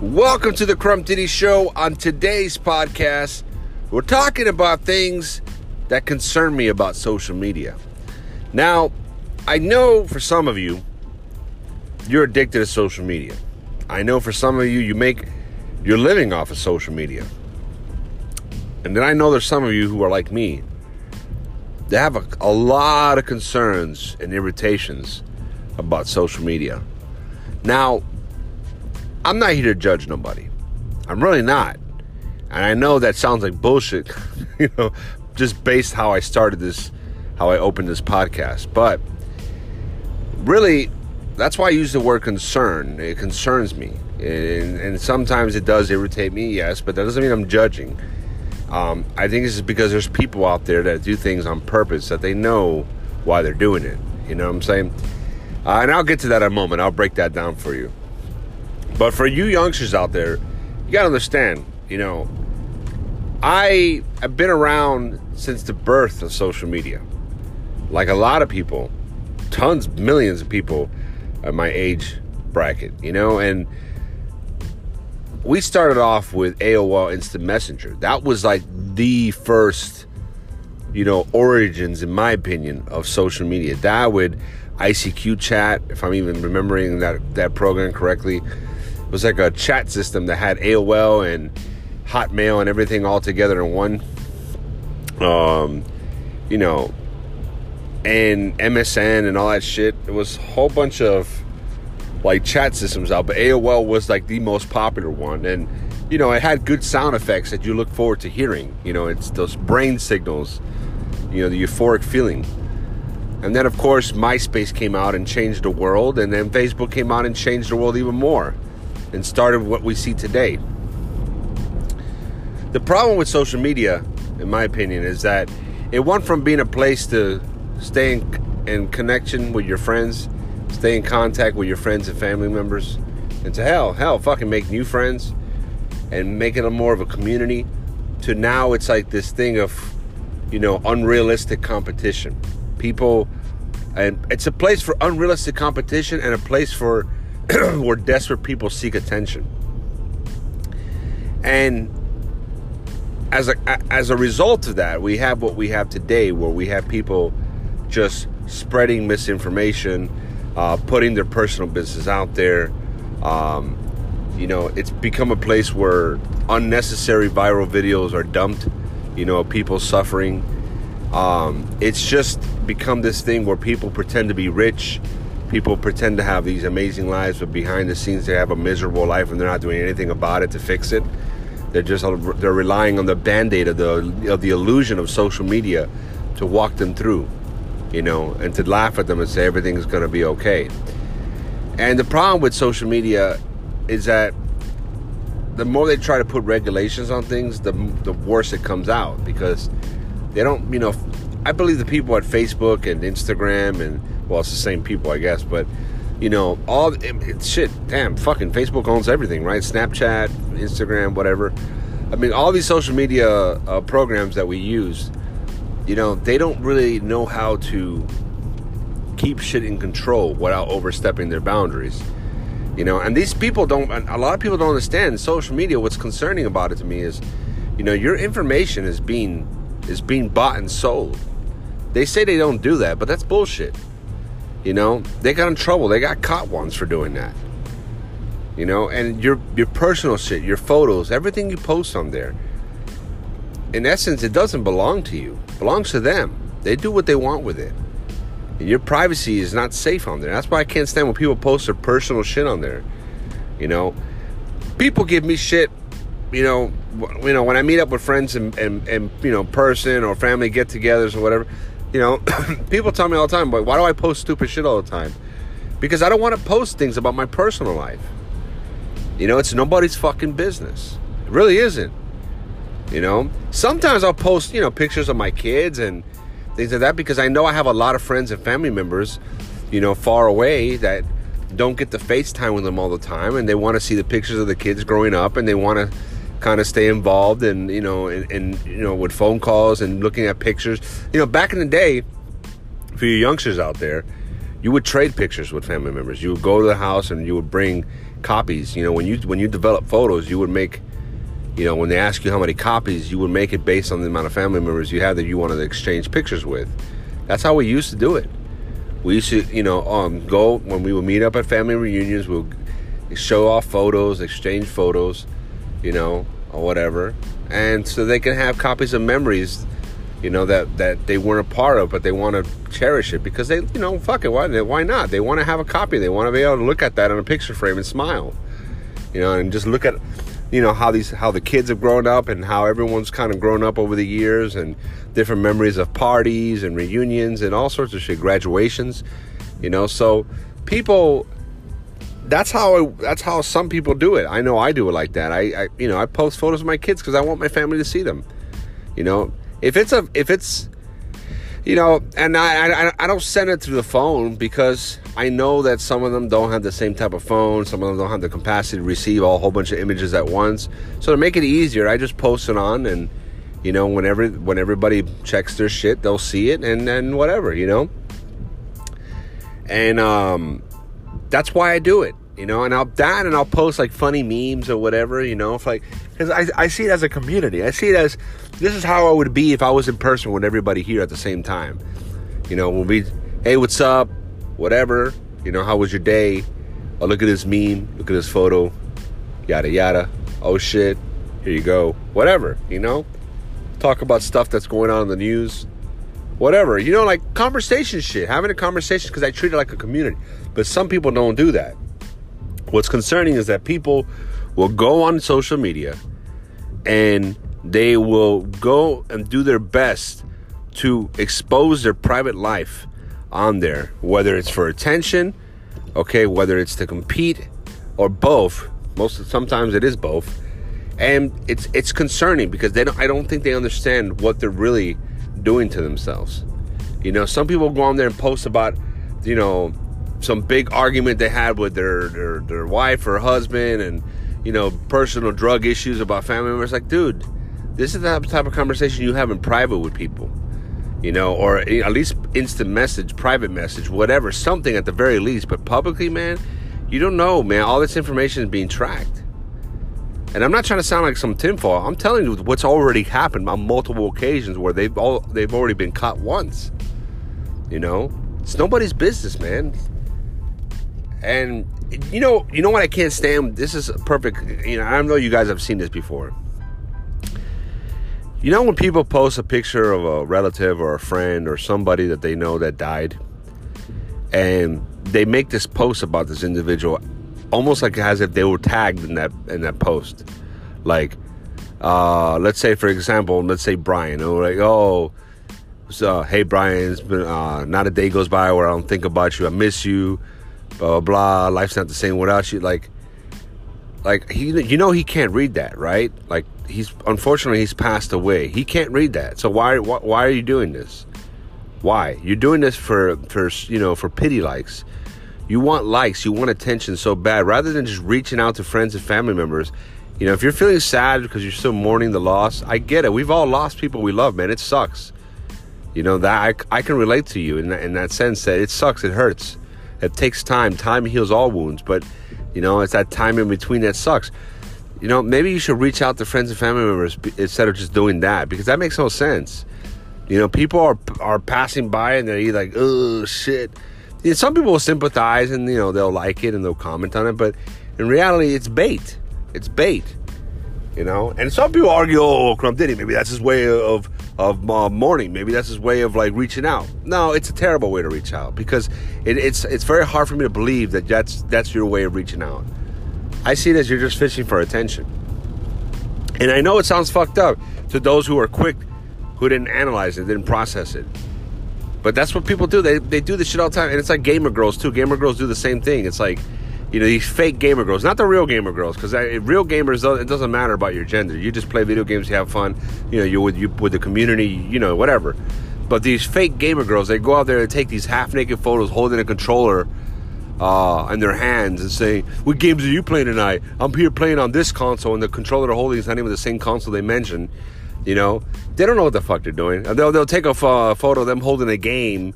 Welcome to the Crump Diddy Show. On today's podcast, we're talking about things that concern me about social media. Now, I know for some of you, you're addicted to social media. I know for some of you, you make your living off of social media. And then I know there's some of you who are like me. They have a, a lot of concerns and irritations about social media. Now, I'm not here to judge nobody. I'm really not. And I know that sounds like bullshit, you know, just based how I started this, how I opened this podcast. But really, that's why I use the word concern. It concerns me. And, and sometimes it does irritate me, yes, but that doesn't mean I'm judging. Um, I think this is because there's people out there that do things on purpose that they know why they're doing it. You know what I'm saying? Uh, and I'll get to that in a moment. I'll break that down for you. But for you youngsters out there, you got to understand, you know, I have been around since the birth of social media. Like a lot of people, tons, millions of people at my age bracket, you know, and we started off with AOL Instant Messenger. That was like the first, you know, origins, in my opinion, of social media. That would ICQ chat, if I'm even remembering that, that program correctly. Was like a chat system that had AOL and Hotmail and everything all together in one. Um, you know, and MSN and all that shit. It was a whole bunch of like chat systems out, but AOL was like the most popular one. And, you know, it had good sound effects that you look forward to hearing. You know, it's those brain signals, you know, the euphoric feeling. And then, of course, MySpace came out and changed the world. And then Facebook came out and changed the world even more and started what we see today. The problem with social media, in my opinion, is that it went from being a place to stay in, in connection with your friends, stay in contact with your friends and family members, and to hell, hell, fucking make new friends and make it more of a community, to now it's like this thing of, you know, unrealistic competition. People, and it's a place for unrealistic competition and a place for where desperate people seek attention. And as a as a result of that, we have what we have today, where we have people just spreading misinformation, uh, putting their personal business out there. Um, you know, it's become a place where unnecessary viral videos are dumped. You know, people suffering. Um, it's just become this thing where people pretend to be rich people pretend to have these amazing lives, but behind the scenes they have a miserable life and they're not doing anything about it to fix it. They're just they're relying on the band-aid of the of the illusion of social media to walk them through, you know, and to laugh at them and say everything's going to be okay. And the problem with social media is that the more they try to put regulations on things, the the worse it comes out because they don't, you know, I believe the people at Facebook and Instagram and well, it's the same people, I guess, but you know, all it, shit. Damn, fucking Facebook owns everything, right? Snapchat, Instagram, whatever. I mean, all these social media uh, programs that we use, you know, they don't really know how to keep shit in control without overstepping their boundaries. You know, and these people don't. A lot of people don't understand social media. What's concerning about it to me is, you know, your information is being is being bought and sold. They say they don't do that, but that's bullshit. You know, they got in trouble. They got caught once for doing that. You know, and your your personal shit, your photos, everything you post on there. In essence, it doesn't belong to you. It belongs to them. They do what they want with it. And your privacy is not safe on there. That's why I can't stand when people post their personal shit on there. You know, people give me shit. You know, you know when I meet up with friends and, and, and you know person or family get-togethers or whatever you know, people tell me all the time, but why do I post stupid shit all the time? Because I don't want to post things about my personal life. You know, it's nobody's fucking business. It really isn't. You know, sometimes I'll post, you know, pictures of my kids and things like that because I know I have a lot of friends and family members, you know, far away that don't get the FaceTime with them all the time and they want to see the pictures of the kids growing up and they want to kind of stay involved and you know and, and, you know with phone calls and looking at pictures you know back in the day for you youngsters out there you would trade pictures with family members. You would go to the house and you would bring copies. You know, when you when you develop photos, you would make, you know, when they ask you how many copies, you would make it based on the amount of family members you had that you wanted to exchange pictures with. That's how we used to do it. We used to, you know, um, go when we would meet up at family reunions. We'll show off photos, exchange photos, you know, or whatever, and so they can have copies of memories you know that that they weren't a part of but they want to cherish it because they you know fuck it why why not? They want to have a copy. They want to be able to look at that on a picture frame and smile you know and just look at you know how these how the kids have grown up and how everyone's kind of grown up over the years and different memories of parties and reunions and all sorts of shit graduations you know. So people that's how that's how some people do it i know i do it like that i, I you know i post photos of my kids because i want my family to see them you know if it's a if it's you know, and I, I I don't send it through the phone because I know that some of them don't have the same type of phone. Some of them don't have the capacity to receive a whole bunch of images at once. So to make it easier, I just post it on, and you know, whenever when everybody checks their shit, they'll see it, and then whatever, you know. And um, that's why I do it, you know. And I'll that, and I'll post like funny memes or whatever, you know, if like because I I see it as a community. I see it as this is how I would be if I was in person with everybody here at the same time. You know, we'll be, hey, what's up? Whatever. You know, how was your day? Oh, look at this meme. Look at this photo. Yada, yada. Oh, shit. Here you go. Whatever, you know? Talk about stuff that's going on in the news. Whatever. You know, like conversation shit. Having a conversation because I treat it like a community. But some people don't do that. What's concerning is that people will go on social media and they will go and do their best to expose their private life on there, whether it's for attention, okay, whether it's to compete or both. Most of, sometimes it is both, and it's it's concerning because they don't. I don't think they understand what they're really doing to themselves. You know, some people go on there and post about, you know, some big argument they had with their their, their wife or husband, and you know, personal drug issues about family members. Like, dude this is the type of conversation you have in private with people, you know, or at least instant message, private message, whatever, something at the very least. But publicly, man, you don't know, man. All this information is being tracked. And I'm not trying to sound like some tinfoil. I'm telling you what's already happened on multiple occasions where they've all they've already been caught once. You know, it's nobody's business, man. And you know, you know what I can't stand. This is perfect. You know, I don't know you guys have seen this before. You know when people post a picture of a relative or a friend or somebody that they know that died, and they make this post about this individual, almost like as if they were tagged in that in that post. Like, uh, let's say for example, let's say Brian, or like, oh, so hey Brian, it's been uh, not a day goes by where I don't think about you. I miss you. Blah blah. Life's not the same without you. Like, like he, you know, he can't read that, right? Like he's unfortunately he's passed away. He can't read that. So why why, why are you doing this? Why? You're doing this for for you know for pity likes. You want likes, you want attention so bad rather than just reaching out to friends and family members. You know, if you're feeling sad because you're still mourning the loss, I get it. We've all lost people we love, man. It sucks. You know that I, I can relate to you in that, in that sense that it sucks, it hurts. It takes time. Time heals all wounds, but you know, it's that time in between that sucks you know, maybe you should reach out to friends and family members instead of just doing that because that makes no sense. You know, people are are passing by and they're like, "Oh shit." You know, some people will sympathize and you know they'll like it and they'll comment on it, but in reality, it's bait. It's bait. You know, and some people argue, "Oh, Crump Diddy, maybe that's his way of of uh, mourning. Maybe that's his way of like reaching out." No, it's a terrible way to reach out because it, it's it's very hard for me to believe that that's that's your way of reaching out. I see it as you're just fishing for attention. And I know it sounds fucked up to those who are quick, who didn't analyze it, didn't process it. But that's what people do. They, they do this shit all the time. And it's like gamer girls, too. Gamer girls do the same thing. It's like, you know, these fake gamer girls, not the real gamer girls, because real gamers, it doesn't matter about your gender. You just play video games, you have fun, you know, you're with, you, with the community, you know, whatever. But these fake gamer girls, they go out there and take these half naked photos holding a controller uh, in their hands and saying, "What games are you playing tonight? I'm here playing on this console, and the controller they're holding is not even the same console they mentioned." You know, they don't know what the fuck they're doing. They'll they'll take a photo of them holding a game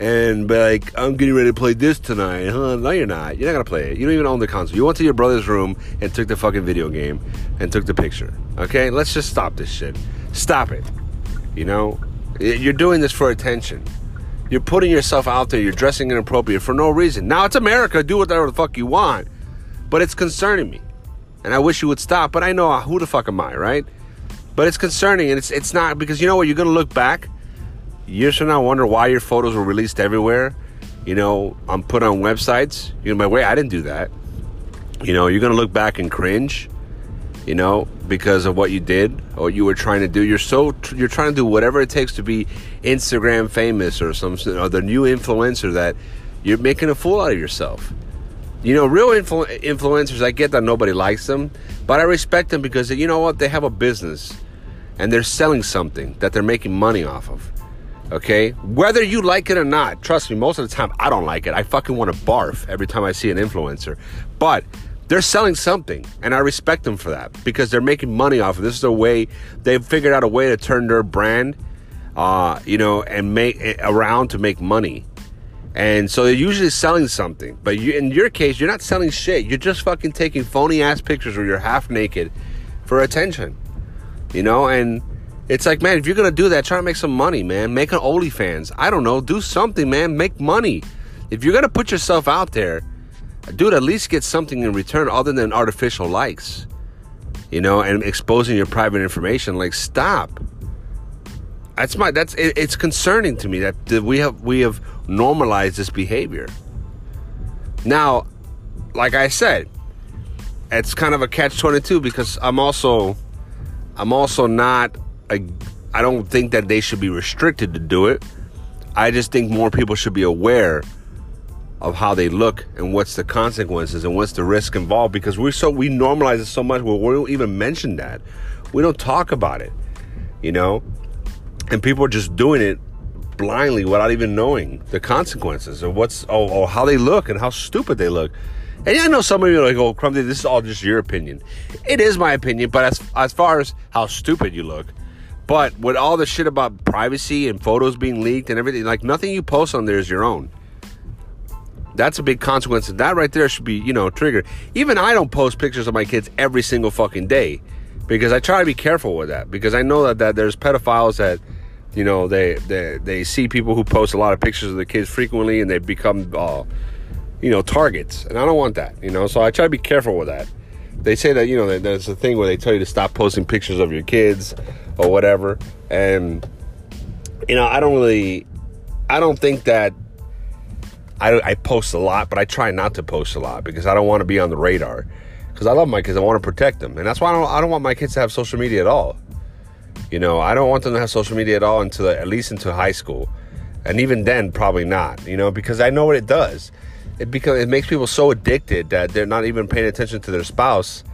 and be like, I'm getting ready to play this tonight. Huh? No, you're not. You're not gonna play it. You don't even own the console. You went to your brother's room and took the fucking video game and took the picture. Okay, let's just stop this shit. Stop it. You know, you're doing this for attention. You're putting yourself out there. You're dressing inappropriate for no reason. Now it's America. Do whatever the fuck you want, but it's concerning me, and I wish you would stop. But I know uh, who the fuck am I, right? But it's concerning, and it's it's not because you know what? You're gonna look back years from now, wonder why your photos were released everywhere. You know, I'm put on websites. You're gonna be, wait, I didn't do that. You know, you're gonna look back and cringe. You know, because of what you did or you were trying to do. You're so you're trying to do whatever it takes to be Instagram famous or some or the new influencer that you're making a fool out of yourself. You know, real influ- influencers, I get that nobody likes them, but I respect them because you know what? They have a business and they're selling something that they're making money off of. Okay? Whether you like it or not, trust me, most of the time I don't like it. I fucking want to barf every time I see an influencer. But they're selling something, and I respect them for that because they're making money off of it. This is a way they've figured out a way to turn their brand, uh, you know, and make it around to make money. And so they're usually selling something. But you, in your case, you're not selling shit. You're just fucking taking phony ass pictures where you're half naked for attention. You know, and it's like, man, if you're gonna do that, try to make some money, man. Make an OnlyFans. I don't know. Do something, man. Make money. If you're gonna put yourself out there, dude, at least get something in return other than artificial likes. You know, and exposing your private information. Like, stop. That's my. That's it, it's concerning to me that, that we have we have normalized this behavior. Now, like I said, it's kind of a catch twenty two because I'm also I'm also not I, I don't think that they should be restricted to do it. I just think more people should be aware of how they look and what's the consequences and what's the risk involved because we're so we normalize it so much where we don't even mention that. We don't talk about it, you know? And people are just doing it blindly without even knowing the consequences of what's oh, oh how they look and how stupid they look. And yeah, I know some of you are like, oh, Crumdy, this is all just your opinion. It is my opinion, but as as far as how stupid you look, but with all the shit about privacy and photos being leaked and everything, like nothing you post on there is your own. That's a big consequence. That right there should be, you know, triggered. Even I don't post pictures of my kids every single fucking day because I try to be careful with that because I know that, that there's pedophiles that, you know, they, they, they see people who post a lot of pictures of their kids frequently and they become, uh, you know, targets. And I don't want that, you know, so I try to be careful with that they say that you know there's a thing where they tell you to stop posting pictures of your kids or whatever. And you know i don't really i don't think that I, I post a lot but i try not to post a lot because i don't want to be on the radar. Because i love my kids i want to protect them. And that's why I don't, I don't want my kids to have social media at all. You know i don't want them to have social media at all until at least into high school. And even then probably not you know because i know what it does it becomes it makes people so addicted that they're not even paying attention to their spouse.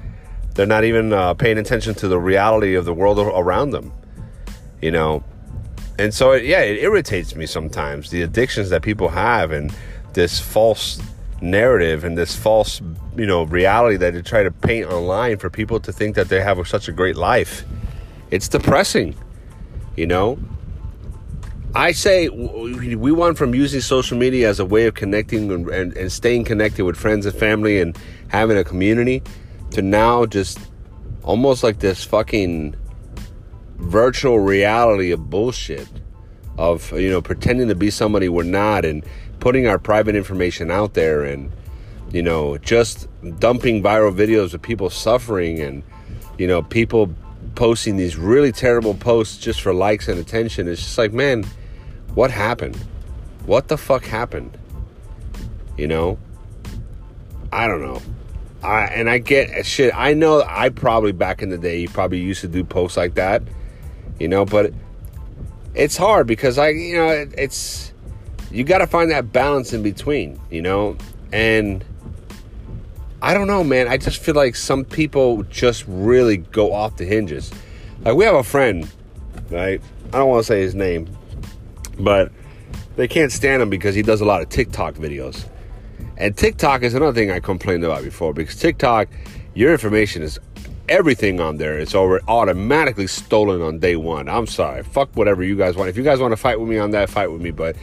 They're not even uh, paying attention to the reality of the world around them. You know, and so it, yeah, it irritates me sometimes the addictions that people have and this false narrative and this false you know reality that they try to paint online for people to think that they have such a great life. It's depressing, you know. I say we went from using social media as a way of connecting and, and, and, staying connected with friends and family and having a community to now just almost like this fucking virtual reality of bullshit of you know pretending to be somebody we're not and putting our private information out there and you know just dumping viral videos of people suffering and you know people posting these really terrible posts just for likes and attention. It's just like man what happened? What the fuck happened? You know? I don't know. I and I get uh, shit. I know I probably back in the day you probably used to do posts like that, you know, but it's hard because I, you know, it, it's you got to find that balance in between, you know, and I don't know, man. I just feel like some people just really go off the hinges. Like we have a friend, right? I don't want to say his name, but they can't stand him because he does a lot of TikTok videos. And TikTok is another thing I complained about before because TikTok, your information is everything on there. It's over automatically stolen on day one. I'm sorry. Fuck whatever you guys want. If you guys want to fight with me on that, fight with me. But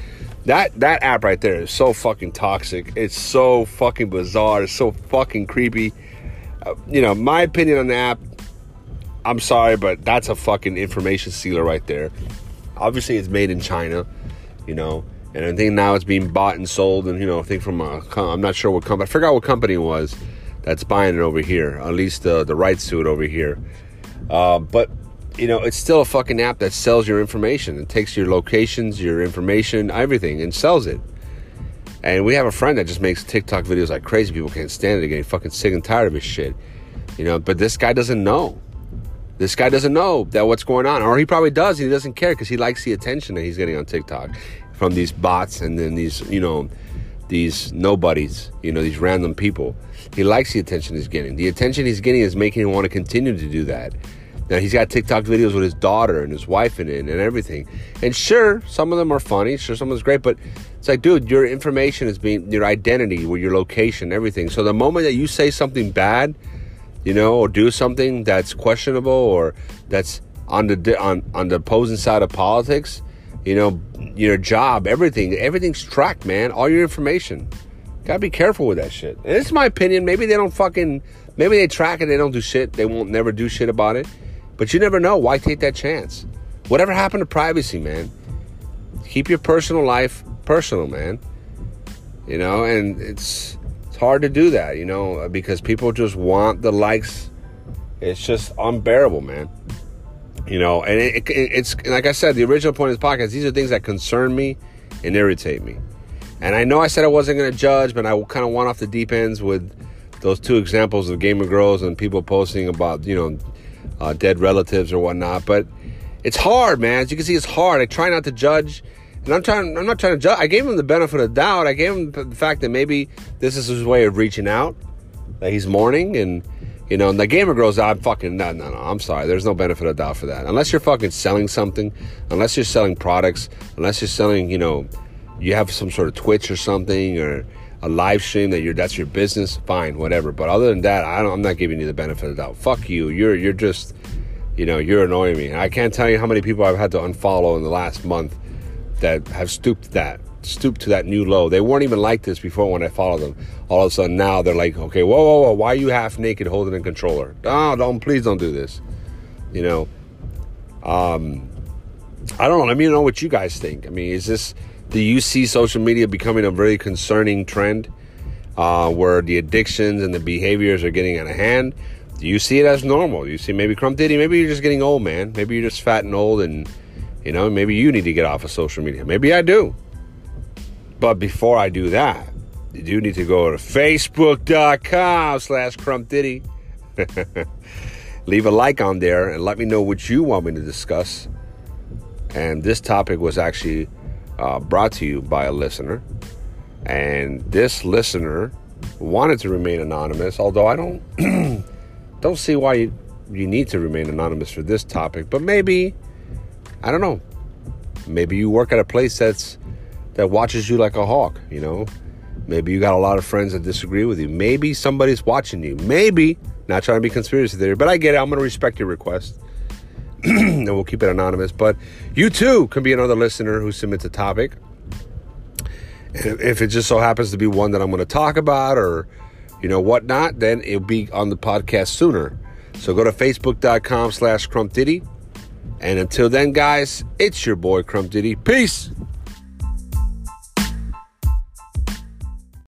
That that app right there is so fucking toxic. It's so fucking bizarre. It's so fucking creepy. Uh, you know, my opinion on the app. I'm sorry, but that's a fucking information sealer right there. Obviously, it's made in China. You know, and I think now it's being bought and sold. And you know, I think from a, I'm not sure what company. I forgot what company it was that's buying it over here. At least the the rights to it over here. Uh, but you know, it's still a fucking app that sells your information and takes your locations, your information, everything, and sells it. And we have a friend that just makes TikTok videos like crazy. People can't stand it. Getting fucking sick and tired of his shit. You know, but this guy doesn't know. This guy doesn't know that what's going on, or he probably does. he doesn't care because he likes the attention that he's getting on TikTok from these bots and then these, you know, these nobodies. You know, these random people. He likes the attention he's getting. The attention he's getting is making him want to continue to do that. Now he's got TikTok videos with his daughter and his wife in it and everything. And sure, some of them are funny. Sure, some of them's great, but it's like, dude, your information is being your identity, your location, everything. So the moment that you say something bad, you know, or do something that's questionable or that's on the on on the opposing side of politics, you know, your job, everything, everything's tracked, man. All your information. Gotta be careful with that shit. And it's my opinion. Maybe they don't fucking. Maybe they track it. They don't do shit. They won't never do shit about it. But you never know. Why take that chance? Whatever happened to privacy, man? Keep your personal life personal, man. You know, and it's it's hard to do that, you know, because people just want the likes. It's just unbearable, man. You know, and it, it, it's like I said, the original point of this podcast. These are things that concern me and irritate me. And I know I said I wasn't going to judge, but I kind of went off the deep ends with those two examples of gamer girls and people posting about you know uh, dead relatives or whatnot. But it's hard, man. As you can see, it's hard. I try not to judge, and I'm trying. I'm not trying to judge. I gave him the benefit of doubt. I gave him the fact that maybe this is his way of reaching out. That he's mourning, and you know, and the gamer girls. I'm fucking no, no, no. I'm sorry. There's no benefit of doubt for that. Unless you're fucking selling something, unless you're selling products, unless you're selling, you know, you have some sort of Twitch or something or a live stream that you're that's your business, fine, whatever. But other than that, I am not giving you the benefit of doubt. Fuck you. You're you're just, you know, you're annoying me. I can't tell you how many people I've had to unfollow in the last month that have stooped that stooped to that new low. They weren't even like this before when I followed them. All of a sudden now they're like, okay, whoa, whoa, whoa, why are you half naked holding a controller? Oh, don't please don't do this. You know, um, I don't know. Let me know what you guys think. I mean, is this do you see social media becoming a very concerning trend uh, where the addictions and the behaviors are getting out of hand? Do you see it as normal? You see maybe Crump Diddy, maybe you're just getting old, man. Maybe you're just fat and old and, you know, maybe you need to get off of social media. Maybe I do. But before I do that, you do need to go to facebook.com slash Crump Diddy. Leave a like on there and let me know what you want me to discuss. And this topic was actually uh, brought to you by a listener. And this listener wanted to remain anonymous, although I don't don't see why you, you need to remain anonymous for this topic. But maybe I don't know. Maybe you work at a place that's that watches you like a hawk. You know, maybe you got a lot of friends that disagree with you. Maybe somebody's watching you. Maybe not trying to be conspiracy theory, but I get it. I'm going to respect your request. and we'll keep it anonymous. But you too can be another listener who submits a topic. And if it just so happens to be one that I'm going to talk about or, you know, whatnot, then it'll be on the podcast sooner. So go to facebook.com slash Crump Diddy. And until then, guys, it's your boy Crump Diddy. Peace.